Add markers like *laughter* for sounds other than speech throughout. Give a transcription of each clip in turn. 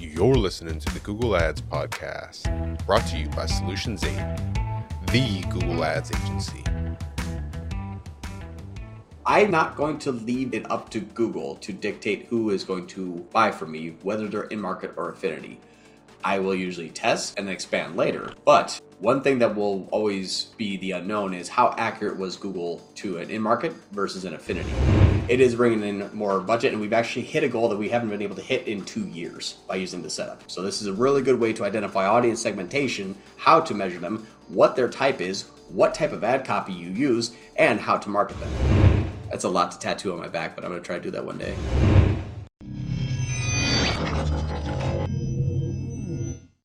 You're listening to the Google Ads Podcast, brought to you by Solutions 8, the Google Ads agency. I'm not going to leave it up to Google to dictate who is going to buy from me, whether they're in market or affinity. I will usually test and expand later. But one thing that will always be the unknown is how accurate was Google to an in market versus an affinity. It is bringing in more budget, and we've actually hit a goal that we haven't been able to hit in two years by using the setup. So, this is a really good way to identify audience segmentation, how to measure them, what their type is, what type of ad copy you use, and how to market them. That's a lot to tattoo on my back, but I'm to try to do that one day.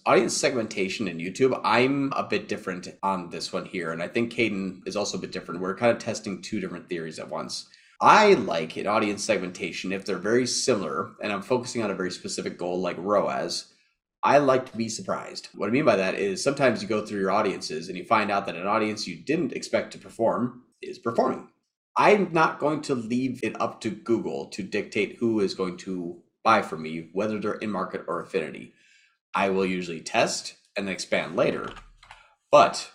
Audience segmentation in YouTube, I'm a bit different on this one here. And I think Caden is also a bit different. We're kind of testing two different theories at once. I like an audience segmentation if they're very similar and I'm focusing on a very specific goal like ROAS. I like to be surprised. What I mean by that is sometimes you go through your audiences and you find out that an audience you didn't expect to perform is performing. I'm not going to leave it up to Google to dictate who is going to buy from me, whether they're in market or affinity. I will usually test and expand later. But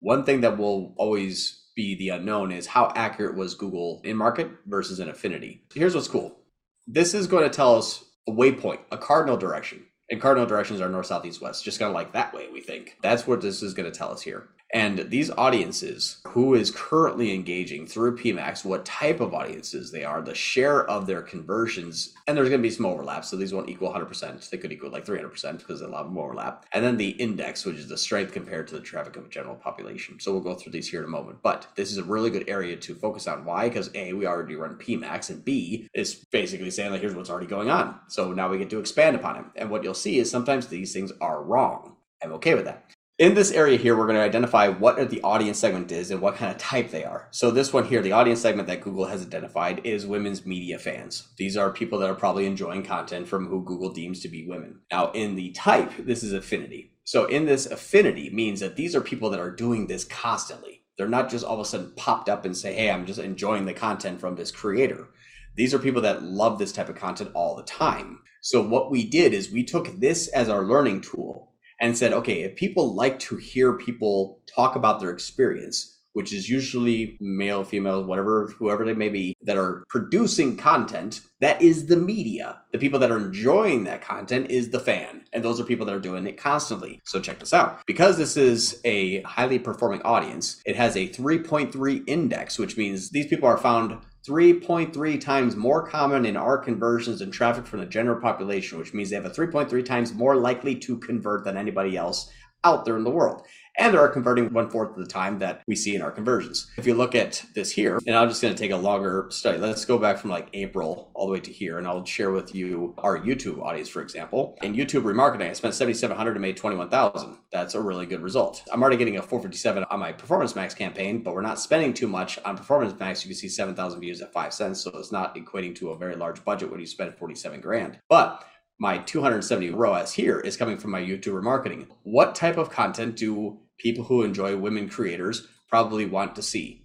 one thing that will always be the unknown is how accurate was Google in market versus in affinity. Here's what's cool. This is going to tell us a waypoint, a cardinal direction. And cardinal directions are north, south, east, west, just kind of like that way, we think. That's what this is going to tell us here. And these audiences, who is currently engaging through PMAX, what type of audiences they are, the share of their conversions, and there's going to be some overlap. So these won't equal 100%. They could equal like 300% because a lot of overlap. And then the index, which is the strength compared to the traffic of a general population. So we'll go through these here in a moment. But this is a really good area to focus on. Why? Because A, we already run PMAX, and B, is basically saying like, here's what's already going on. So now we get to expand upon it. And what you'll see is sometimes these things are wrong. I'm okay with that. In this area here, we're going to identify what the audience segment is and what kind of type they are. So this one here, the audience segment that Google has identified is women's media fans. These are people that are probably enjoying content from who Google deems to be women. Now in the type, this is affinity. So in this affinity means that these are people that are doing this constantly. They're not just all of a sudden popped up and say, hey, I'm just enjoying the content from this creator. These are people that love this type of content all the time. So what we did is we took this as our learning tool and said, okay, if people like to hear people talk about their experience, which is usually male, female, whatever, whoever they may be, that are producing content, that is the media. The people that are enjoying that content is the fan. And those are people that are doing it constantly. So check this out. Because this is a highly performing audience, it has a 3.3 index, which means these people are found 3.3 times more common in our conversions and traffic from the general population, which means they have a 3.3 times more likely to convert than anybody else out there in the world and they are converting one fourth of the time that we see in our conversions. If you look at this here, and I'm just going to take a longer study. Let's go back from like April all the way to here, and I'll share with you our YouTube audience, for example. In YouTube remarketing, I spent 7,700 and made 21,000. That's a really good result. I'm already getting a 457 on my Performance Max campaign, but we're not spending too much on Performance Max. You can see 7,000 views at five cents, so it's not equating to a very large budget when you spend 47 grand. But my 270 ROAS here is coming from my YouTube remarketing. What type of content do people who enjoy women creators probably want to see?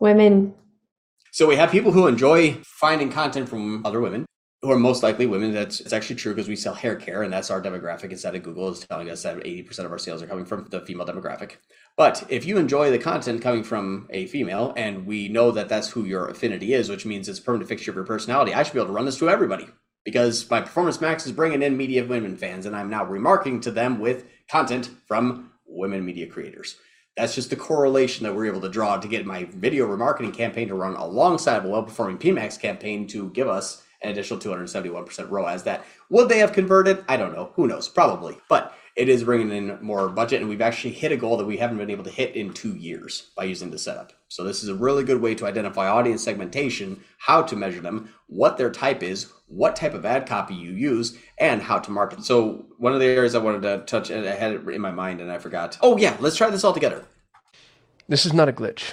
Women. So we have people who enjoy finding content from other women who are most likely women. That's it's actually true because we sell hair care and that's our demographic Instead of Google is telling us that 80% of our sales are coming from the female demographic. But if you enjoy the content coming from a female and we know that that's who your affinity is, which means it's a permanent fixture of your personality, I should be able to run this to everybody because my Performance Max is bringing in media women fans, and I'm now remarketing to them with content from women media creators. That's just the correlation that we're able to draw to get my video remarketing campaign to run alongside of a well-performing PMAX campaign to give us an additional 271% ROAS. That would they have converted? I don't know. Who knows? Probably. But it is bringing in more budget, and we've actually hit a goal that we haven't been able to hit in two years by using the setup. So this is a really good way to identify audience segmentation, how to measure them, what their type is, what type of ad copy you use, and how to market. So one of the areas I wanted to touch, and I had it in my mind and I forgot. Oh yeah, let's try this all together. This is not a glitch.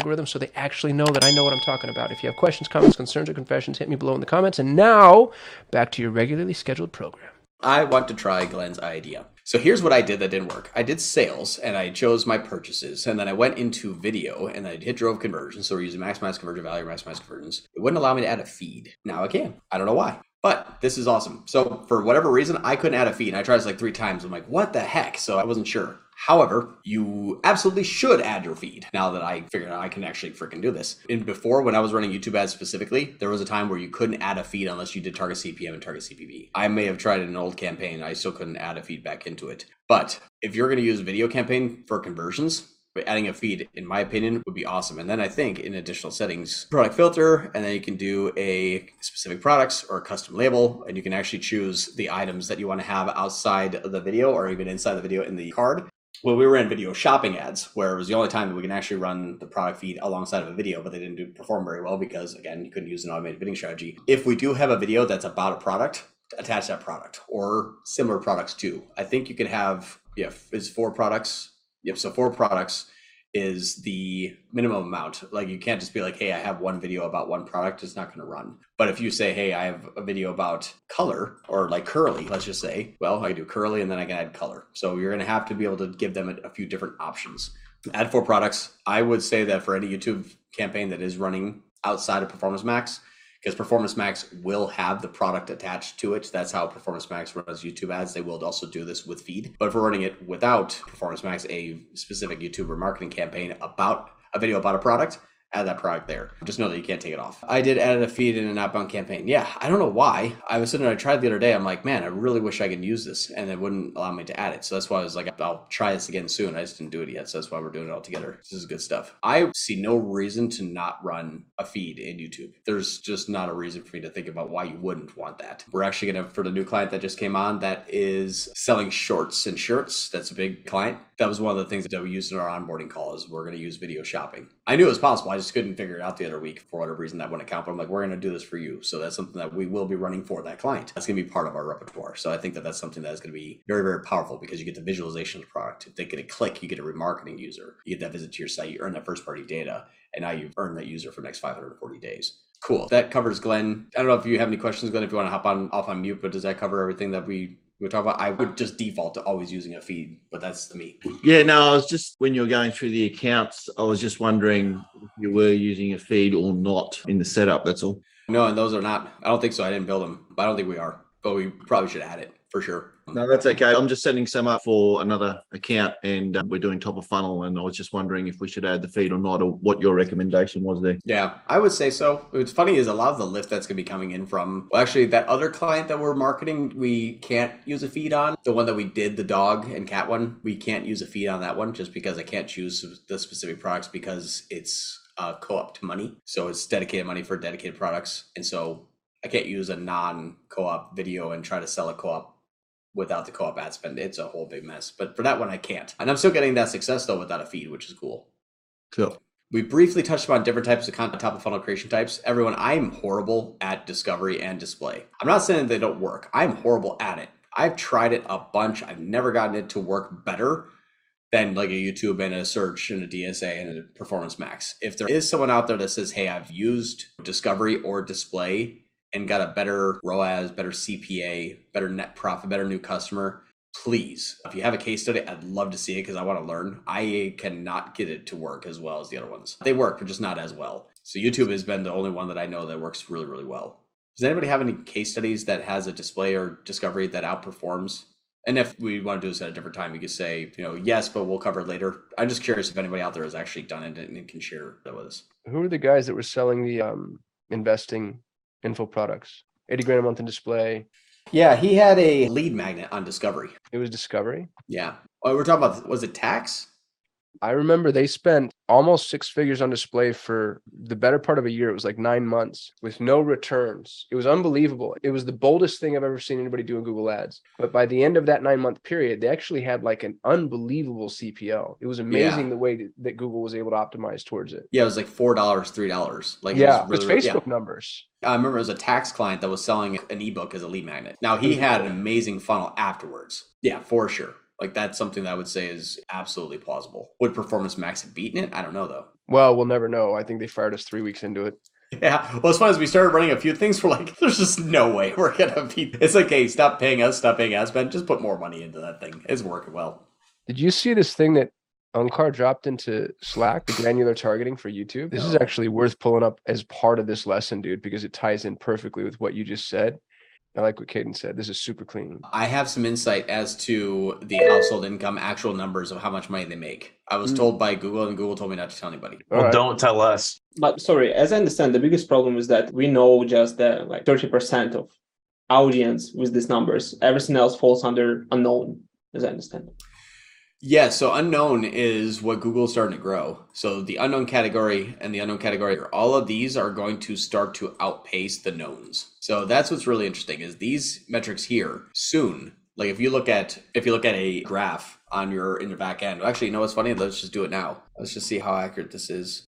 algorithm so they actually know that I know what I'm talking about. If you have questions, comments, concerns, or confessions, hit me below in the comments. And now, back to your regularly scheduled program. I want to try Glenn's idea. So here's what I did that didn't work. I did sales and I chose my purchases and then I went into video and I hit drove conversions. So we're using maximize conversion value, maximize conversions. It wouldn't allow me to add a feed. Now I can. I don't know why. But this is awesome. So for whatever reason, I couldn't add a feed. I tried this like three times. I'm like, what the heck? So I wasn't sure. However, you absolutely should add your feed now that I figured out I can actually freaking do this. And before, when I was running YouTube ads specifically, there was a time where you couldn't add a feed unless you did target CPM and target CPV. I may have tried an old campaign, I still couldn't add a feed back into it. But if you're going to use a video campaign for conversions, adding a feed, in my opinion, would be awesome. And then I think in additional settings, product filter, and then you can do a specific products or a custom label, and you can actually choose the items that you want to have outside of the video or even inside the video in the card well, we ran video shopping ads, where it was the only time that we can actually run the product feed alongside of a video, but they didn't do perform very well because again, you couldn't use an automated bidding strategy. If we do have a video that's about a product, attach that product or similar products too. I think you can have yeah, it's four products. Yep, so four products is the minimum amount. Like you can't just be like, hey, I have one video about one product, it's not going to run. But if you say, hey, I have a video about color or like curly, let's just say, well, I do curly and then I can add color. So you're going to have to be able to give them a, a few different options. Add four products. I would say that for any YouTube campaign that is running outside of Performance Max, because Performance Max will have the product attached to it. That's how Performance Max runs YouTube ads. They will also do this with feed. But if we're running it without Performance Max, a specific YouTube remarketing campaign about a video about a product, add that product there. Just know that you can't take it off. I did add a feed in an outbound campaign. Yeah, I don't know why. I was sitting there, I tried the other day. I'm like, man, I really wish I could use this. And it wouldn't allow me to add it. So that's why I was like, I'll try this again soon. I just didn't do it yet. So that's why we're doing it all together. This is good stuff. I see no reason to not run a feed in YouTube. There's just not a reason for me to think about why you wouldn't want that. We're actually going to, for the new client that just came on, that is selling shorts and shirts. That's a big client. That was one of the things that we used in our onboarding call is we're going to use video shopping. I knew it was possible. I just couldn't figure it out the other week for whatever reason that wouldn't account. But I'm like, we're going to do this for you. So that's something that we will be running for that client. That's going to be part of our repertoire. So I think that that's something that is going to be very, very powerful because you get the visualization of the product. If they get a click, you get a remarketing user. You get that visit to your site, you earn that first party data, and now you've earned that user for the next 540 days. Cool. That covers Glenn. I don't know if you have any questions, Glenn, if you want to hop on off on mute, but does that cover everything that we we talk about I would just default to always using a feed, but that's the me. Yeah, no, I was just when you're going through the accounts, I was just wondering if you were using a feed or not in the setup. That's all. No, and those are not. I don't think so. I didn't build them, but I don't think we are. But we probably should add it for sure. No, that's okay. I'm just setting some up for another account and uh, we're doing top of funnel. And I was just wondering if we should add the feed or not, or what your recommendation was there. Yeah, I would say so. What's funny is a lot of the lift that's going to be coming in from, well, actually, that other client that we're marketing, we can't use a feed on. The one that we did, the dog and cat one, we can't use a feed on that one just because I can't choose the specific products because it's uh, co-op to money. So it's dedicated money for dedicated products. And so I can't use a non co-op video and try to sell a co-op without the co-op ad spend. It's a whole big mess. But for that one, I can't. And I'm still getting that success though without a feed, which is cool. Cool. We briefly touched upon different types of content, top of funnel creation types. Everyone, I'm horrible at discovery and display. I'm not saying they don't work. I'm horrible at it. I've tried it a bunch. I've never gotten it to work better than like a YouTube and a search and a DSA and a performance max. If there is someone out there that says, Hey, I've used discovery or display and got a better ROAS, better CPA, better net profit, better new customer, please, if you have a case study, I'd love to see it because I want to learn. I cannot get it to work as well as the other ones. They work, but just not as well. So YouTube has been the only one that I know that works really, really well. Does anybody have any case studies that has a display or discovery that outperforms? And if we want to do this at a different time, you could say, you know, yes, but we'll cover it later. I'm just curious if anybody out there has actually done it and can share that with us. Who are the guys that were selling the um, investing info products. 80 grand a month in display. Yeah, he had a lead magnet on Discovery. It was Discovery. Yeah. Oh, we're talking about was it tax? I remember they spent almost six figures on display for the better part of a year. It was like nine months with no returns. It was unbelievable. It was the boldest thing I've ever seen anybody do in Google Ads. But by the end of that nine month period, they actually had like an unbelievable CPL. It was amazing Yeah. the way that- Google was able to optimize towards it. Yeah, it was like four dollars, three dollars. Like yeah, it yeah, was really- yeah. Facebook numbers. I remember it was a tax client that was selling an ebook as a lead magnet. Now he mm-hmm. had an amazing funnel afterwards. Yeah, for sure. Like that's something that I would say is absolutely plausible. Would Performance Max have beaten it? I don't know though. Well, we'll never know. I think they fired us three weeks into it. *laughs* Yeah. Well, as fun as we started running a few things, we're like, *laughs* there's just no way *laughs* we're gonna beat. It's like, hey, stop paying us, stop paying us, Ben. just put more money into that thing. It's working well. Did you see this thing that Unkar dropped into Slack, the granular targeting for YouTube? This is actually worth pulling up as part of this lesson, dude, because it ties in perfectly with what you just said. I like what Caden said. This is super clean. I have some insight as to the household income actual numbers of how much money they make. I was Mm. told by Google, and Google told me not to tell anybody. Well, right. don't tell us. But sorry, as I understand, the biggest problem is that we know just the like 30% of audience with these numbers. Everything else falls under unknown, as I understand. Yeah, so unknown is what Google's starting to grow. So the unknown category and the unknown category, all of these are going to start to outpace the knowns. So that's what's really interesting is these metrics here soon. Like if you look at if you look at a graph on your in your back end, actually, you know what's funny? Let's just do it now. Let's just see how accurate this is.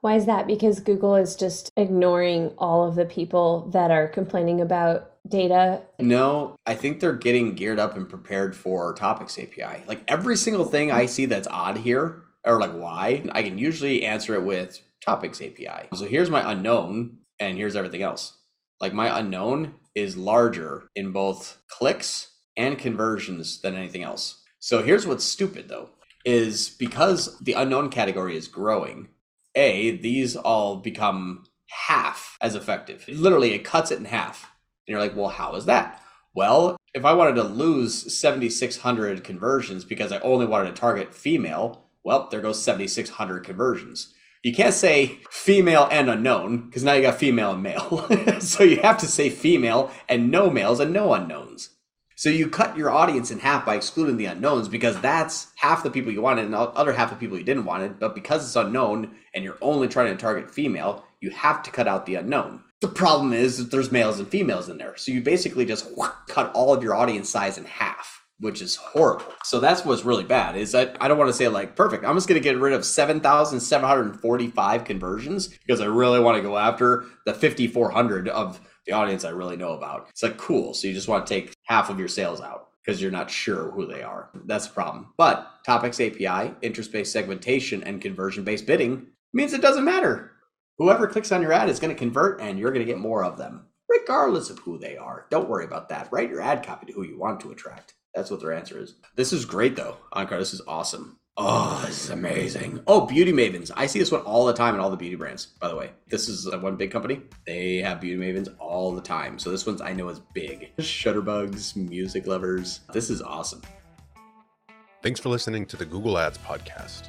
Why is that? Because Google is just ignoring all of the people that are complaining about data. No, I think they're getting geared up and prepared for Topics API. Like every single thing I see that's odd here, or like why, I can usually answer it with Topics API. So here's my unknown, and here's everything else. Like my unknown is larger in both clicks and conversions than anything else. So here's what's stupid though, is because the unknown category is growing, A, these all become half as effective. Literally, it cuts it in half. And you're like, well, how is that? Well, if I wanted to lose 7,600 conversions because I only wanted to target female, well, there goes 7,600 conversions. You can't say female and unknown because now you got female and male. *laughs* so you have to say female and no males and no unknowns. So you cut your audience in half by excluding the unknowns because that's half the people you wanted and the other half the people you didn't want. But because it's unknown and you're only trying to target female, you have to cut out the unknown. The problem is that there's males and females in there. So you basically just cut all of your audience size in half, which is horrible. So that's what's really bad is that I don't want to say like perfect. I'm just going to get rid of 7,745 conversions because I really want to go after the 5,400 of the audience I really know about. It's like cool. So you just want to take half of your sales out because you're not sure who they are. That's a problem. But Topics API, interest based segmentation, and conversion based bidding means it doesn't matter. Whoever clicks on your ad is going to convert and you're going to get more of them, regardless of who they are. Don't worry about that. Write your ad copy to who you want to attract. That's what their answer is. This is great though, Ankar. This is awesome. Oh, this is amazing. Oh, Beauty Mavens. I see this one all the time in all the beauty brands, by the way. This is one big company. They have Beauty Mavens all the time. So this one's I know is big. Shutterbugs, music lovers. This is awesome. Thanks for listening to the Google Ads podcast.